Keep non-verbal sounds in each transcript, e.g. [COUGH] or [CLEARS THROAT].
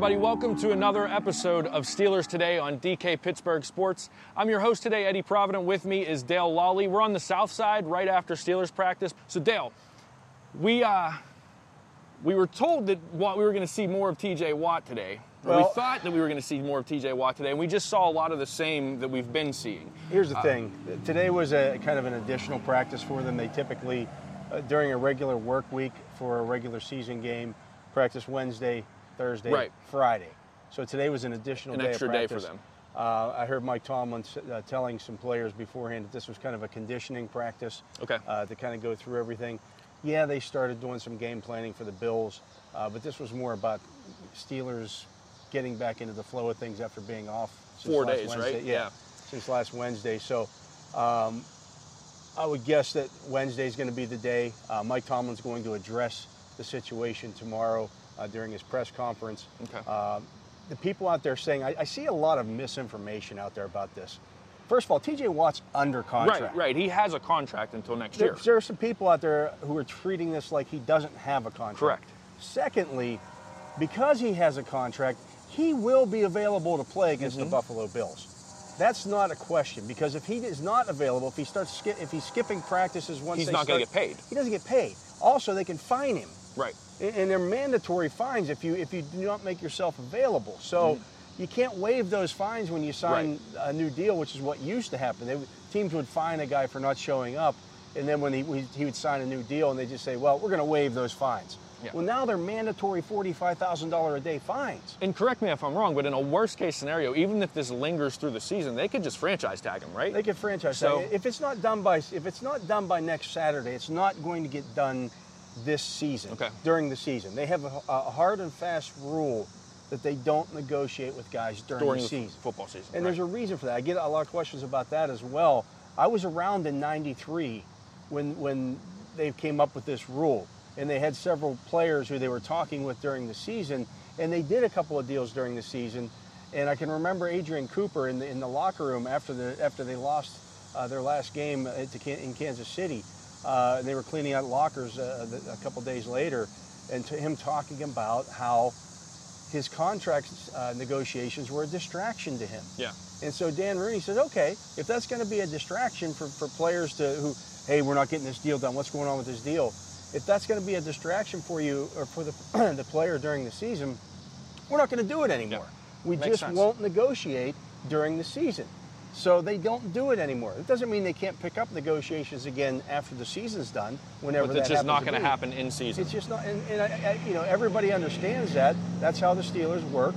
Everybody, welcome to another episode of Steelers Today on DK Pittsburgh Sports. I'm your host today, Eddie Provident. With me is Dale Lolley. We're on the south side right after Steelers practice. So, Dale, we uh, we were told that what we were going to see more of TJ Watt today. Or we thought that we were going to see more of TJ Watt today, and we just saw a lot of the same that we've been seeing. Here's the thing. Today was a kind of an additional practice for them. They typically, uh, during a regular work week for a regular season game, practice Wednesday, Thursday, Right. Friday. So today was an additional An day extra day for them. Uh, I heard Mike Tomlin uh, telling some players beforehand that this was kind of a conditioning practice Okay. uh, to kind of go through everything. Yeah, they started doing some game planning for the Bills, uh, but this was more about Steelers getting back into the flow of things after being off since Four last days, Wednesday. right? Yeah, Yeah. since last Wednesday. So um, I would guess that Wednesday is going to be the day. Uh, Mike Tomlin's going to address the situation tomorrow uh, during his press conference. Okay. Uh, the people out there saying, I, I see a lot of misinformation out there about this. First of all, TJ Watt's under contract. Right, right. He has a contract until next There, year. there are some people out there who are treating this like he doesn't have a contract. Correct. Secondly, because he has a contract, he will be available to play against Mm-hmm. the Buffalo Bills. That's not a question because if he is not available, if he starts if he's skipping practices once He's not gonna get paid. He doesn't get paid. Also, they can fine him. Right. And and they're mandatory fines if you if you do not make yourself available. So mm-hmm. you can't waive those fines when you sign a new deal, which is what used to happen. They, teams would fine a guy for not showing up, and then when he, he would sign a new deal, and they just say, "Well, we're going to waive those fines." Yeah. Well, now they're mandatory forty-five thousand dollar a day fines. And correct me if I'm wrong, but in a worst case scenario, even if this lingers through the season, they could just franchise tag him, right? They could franchise. So- tag. if it's not done by if it's not done by next Saturday, it's not going to get done this season. Okay. During the season, they have a, a hard and fast rule that they don't negotiate with guys during, during the the season. football season. And there's a reason for that. I get a lot of questions about that as well. I was around in '93 when when they came up with this rule, and they had several players who they were talking with during the season, and they did a couple of deals during the season. And I can remember Adrian Cooper in the in the locker room after the after they lost uh, their last game to, in Kansas City. Uh, and they were cleaning out lockers uh, a couple days later, and to him talking about how his contract uh, negotiations were a distraction to him. yeah. And so Dan Rooney said, okay, if that's going to be a distraction for, for players to who, hey, we're not getting this deal done. What's going on with this deal? If that's going to be a distraction for you or for the, [CLEARS THROAT] the player during the season, we're not going to do it anymore. We Makes just sense. won't negotiate during the season. So they don't do it anymore. It doesn't mean they can't pick up negotiations again after the season's done, whenever But it's just not going to happen in season. It's just not, and, and I, I, you know, everybody understands that. That's how the Steelers work,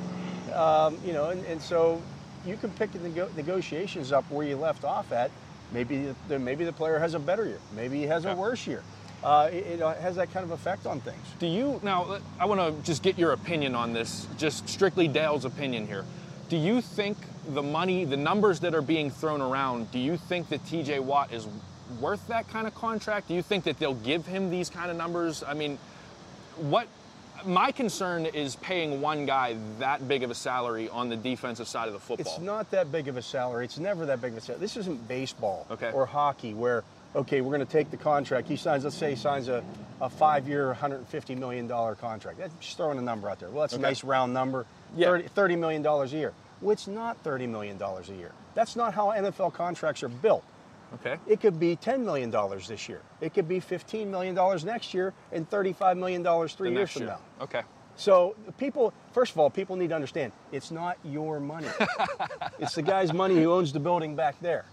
um, you know, and, and so you can pick the nego- negotiations up where you left off at. Maybe the, maybe the player has a better year. Maybe he has Yeah. a worse year. Uh, it, it has that kind of effect on things. Do you now? I want to just get your opinion on this, just strictly Dale's opinion here. Do you think the money, the numbers that are being thrown around, do you think that TJ Watt is worth that kind of contract? Do you think that they'll give him these kind of numbers? I mean, what my concern is paying one guy that big of a salary on the defensive side of the football. It's not that big of a salary. It's never that big of a salary. This isn't baseball Okay. or hockey where, okay, we're going to take the contract. He signs, let's say he signs a, a five-year, $150 million contract. That's just throwing a number out there. Well, that's Okay. a nice round number, Yeah. 30, $30 million a year. It's not $30 million a year. That's not how NFL contracts are built. Okay. It could be $10 million this year. It could be $15 million next year and $35 million three The years from year. now. Okay. So people, first of all, people need to understand it's not your money. [LAUGHS] it's the guy's money who owns the building back there,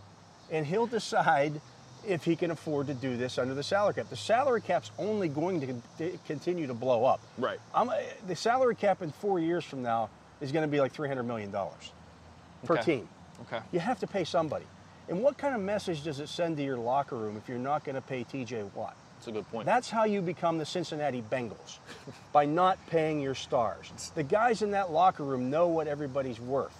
and he'll decide if he can afford to do this under the salary cap. The salary cap's only going to continue to blow up. Right. I'm, the salary cap in four years from now is going to be like 300 million dollars per Okay. team. Okay. You have to pay somebody. And what kind of message does it send to your locker room if you're not going to pay T.J. Watt? That's a good point. That's how you become the Cincinnati Bengals [LAUGHS] by not paying your stars. The guys in that locker room know what everybody's worth.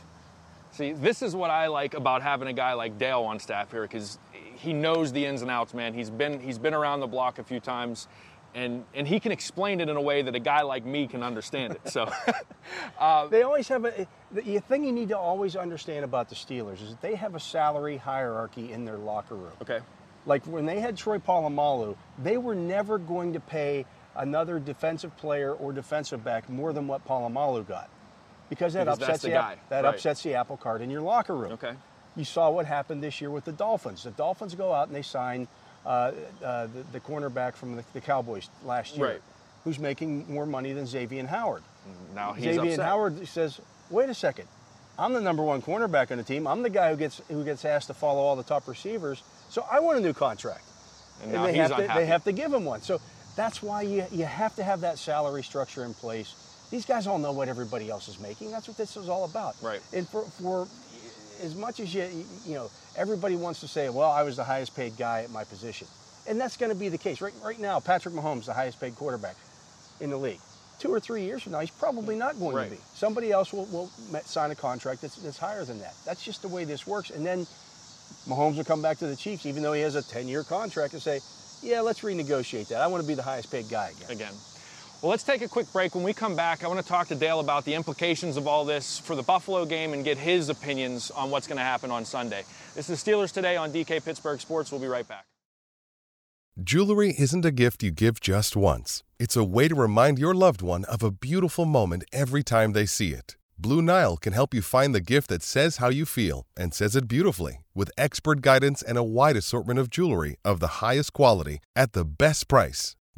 See, this is what I like about having a guy like Dale on staff here because he knows the ins and outs, man. He's been he's been around the block a few times, and and he can explain it in a way that a guy like me can understand it. So, [LAUGHS] They always have a the thing you need to always understand about the Steelers is that they have a salary hierarchy in their locker room. okay, Like when they had Troy Polamalu, they were never going to pay another defensive player or defensive back more than what Polamalu got. Because that Because upsets the the, guy, that right. upsets the apple cart in your locker room. okay, You saw what happened this year with the Dolphins. The Dolphins go out and they sign uh, uh, the, the cornerback from the, the Cowboys last year, Right. who's making more money than Xavier Howard. now he's Xavier upset. Howard says, "Wait a second, I'm the number one cornerback on the team. I'm the guy who gets who gets asked to follow all the top receivers. So I want a new contract." and now they have to they have to give him one. So that's why you you have to have that salary structure in place. These guys all know what everybody else is making. That's what this is all about. Right. And for for as much as you you know everybody wants to say, well, I was the highest paid guy at my position, and that's going to be the case. Right right now, Patrick Mahomes, the highest paid quarterback in the league. Two or three years from now, he's probably not going Right. to be. Somebody else will, will sign a contract that's, that's higher than that. That's just the way this works. And then Mahomes will come back to the Chiefs, even though he has a 10-year contract, and say, "Yeah, let's renegotiate that. I want to be the highest paid guy again." again. Well, let's take a quick break. When we come back, I want to talk to Dale about the implications of all this for the Buffalo game and get his opinions on what's going to happen on Sunday. This is Steelers Today on DK Pittsburgh Sports. We'll be right back. Jewelry isn't a gift you give just once. It's a way to remind your loved one of a beautiful moment every time they see it. Blue Nile can help you find the gift that says how you feel and says it beautifully with expert guidance and a wide assortment of jewelry of the highest quality at the best price.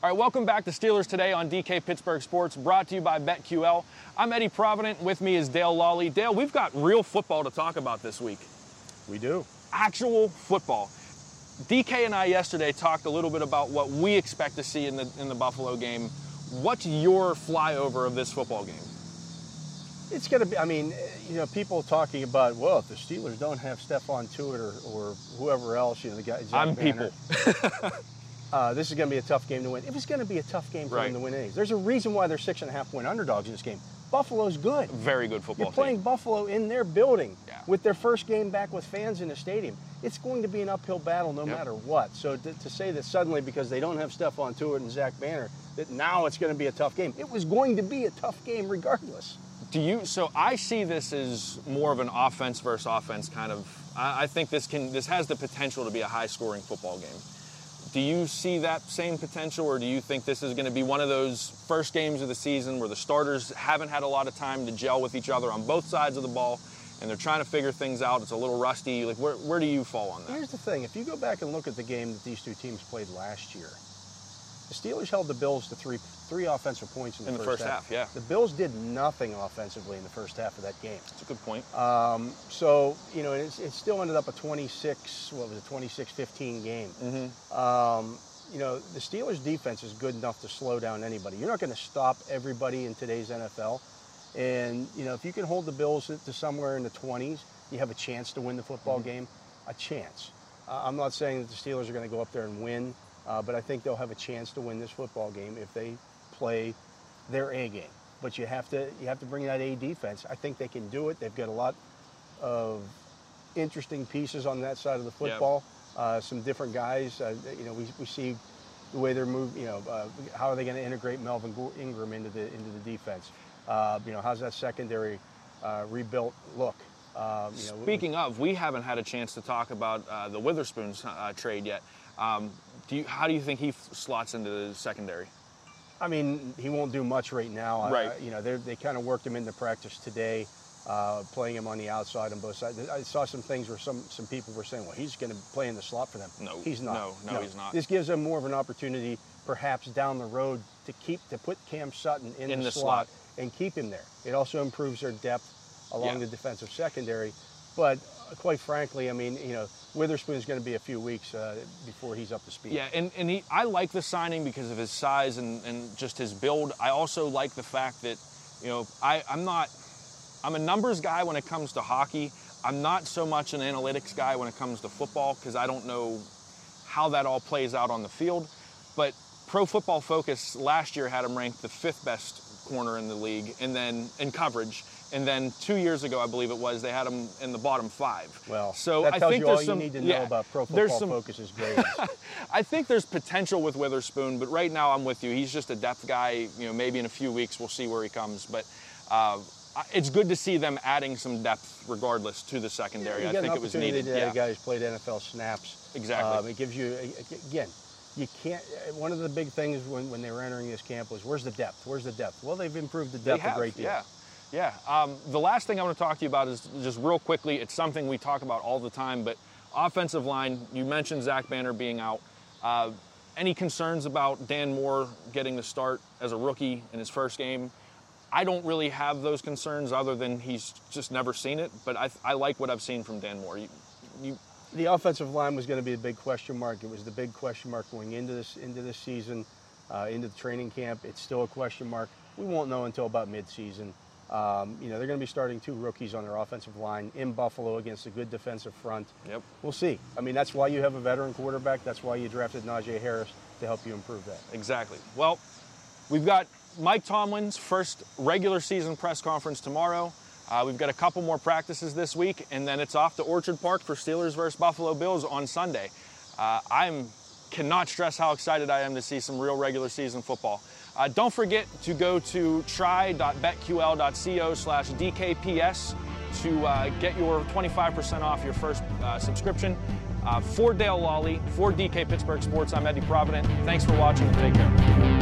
All right, welcome back to Steelers Today on DK Pittsburgh Sports, brought to you by BetQL. I'm Eddie Provident. With me is Dale Lolley. Dale, we've got real football to talk about this week. We do. Actual football. DK and I yesterday talked a little bit about what we expect to see in the in the Buffalo game. What's your flyover of this football game? It's going to be. I mean, you know, people talking about well, if the Steelers don't have Stephon Tuitt or, or whoever else, you know, the guy. Zach I'm Banner, people. [LAUGHS] Uh, this is going to be a tough game to win. It was going to be a tough game for Right. them to win anyways. There's a reason why they're six and a half point underdogs in this game. Buffalo's good. Very good football You're playing team. Buffalo in their building Yeah. with their first game back with fans in the stadium. It's going to be an uphill battle no Yep. matter what. So to, to say that suddenly because they don't have Stephon Tuitt and Zach Banner, that now it's going to be a tough game. It was going to be a tough game regardless. Do you? So I see this as more of an offense versus offense kind of. I, I think this can. This has the potential to be a high-scoring football game. Do you see that same potential, or do you think this is going to be one of those first games of the season where the starters haven't had a lot of time to gel with each other on both sides of the ball, and they're trying to figure things out? It's a little rusty. Like, where, where do you fall on that? Here's the thing: if you go back and look at the game that these two teams played last year, the Steelers held the Bills to three three offensive points in the, In the first half, yeah. The Bills did nothing offensively in the first half of that game. That's a good point. Um, so, you know, it still ended up a 26, what was it, 26-15 game. Um, you know, the Steelers' defense is good enough to slow down anybody. You're not going to stop everybody in today's NFL. And, you know, if you can hold the Bills to somewhere in the 20s, you have a chance to win the football game. A chance. Uh, I'm not saying that the Steelers are going to go up there and win, uh, but I think they'll have a chance to win this football game if they play their A game. But you have to you have to bring that A defense. I think they can do it. They've got a lot of interesting pieces on that side of the football. Uh, some different guys. Uh, you know, we, we see the way they're moving. You know, uh, how are they going to integrate Melvin Ingram into the into the defense? Uh, you know, how's that secondary uh, rebuilt look? Um, you know, Speaking of, we haven't had a chance to talk about uh, the Witherspoon's trade yet. Um, do you, how do you think he slots into the secondary? I mean, he won't do much right now. Right. you know, they kind of worked him into practice today uh, playing him on the outside on both sides. I saw some things where some, some people were saying, well, he's going to play in the slot for them. No, he's not. No, no, no, he's not. This gives them more of an opportunity, perhaps down the road, to keep to put Cam Sutton in, in the, the slot, slot, and keep him there. It also improves their depth along yeah. the defensive secondary. But quite frankly, I mean, you know, Witherspoon is going to be a few weeks uh, before he's up to speed. Yeah, and, and he, I like the signing because of his size and, and just his build. I also like the fact that, you know, I, I'm not – I'm a numbers guy when it comes to hockey. I'm not so much an analytics guy when it comes to football because I don't know how that all plays out on the field. But Pro Football Focus last year had him ranked the fifth best corner in the league, and then in coverage. And then two years ago, I believe it was, they had him in the bottom five. Well, so that I tells think there's all some, you need to yeah, know about Pro Football some, Focus's grades. [LAUGHS] I think there's potential with Witherspoon, but right now I'm with you. He's just a depth guy. You know, maybe in a few weeks we'll see where he comes. But uh, it's good to see them adding some depth, regardless, to the secondary. I think it was needed. To yeah. guys played NFL snaps. Exactly. Um, it gives you again. You can't. One of the big things when, when they were entering this camp was where's the depth? Where's the depth? Well, they've improved the depth have, a great deal. Yeah. Yeah. Um, the last thing I want to talk to you about is just real quickly. It's something we talk about all the time, but offensive line. You mentioned Zach Banner being out. Uh, any concerns about Dan Moore getting the start as a rookie in his first game? I don't really have those concerns other than he's just never seen it, but I, I like what I've seen from Dan Moore. You, you, the offensive line was going to be a big question mark. It was the big question mark going into this into this season, uh, into the training camp. It's still a question mark. We won't know until about midseason. Um, you know, they're going to be starting two rookies on their offensive line in Buffalo against a good defensive front. Yep. We'll see. I mean, that's why you have a veteran quarterback. That's why you drafted Najee Harris to help you improve that. Exactly. Well, we've got Mike Tomlin's first regular season press conference tomorrow. Uh, we've got a couple more practices this week, and then it's off to Orchard Park for Steelers versus Buffalo Bills on Sunday. Uh, I cannot stress how excited I am to see some real regular season football. Uh, don't forget to go to try.betql.co slash DKPS to uh, get your 25% off your first uh, subscription. Uh, for Dale Lolley, for DK Pittsburgh Sports, I'm Eddie Provident. Thanks for watching and take care.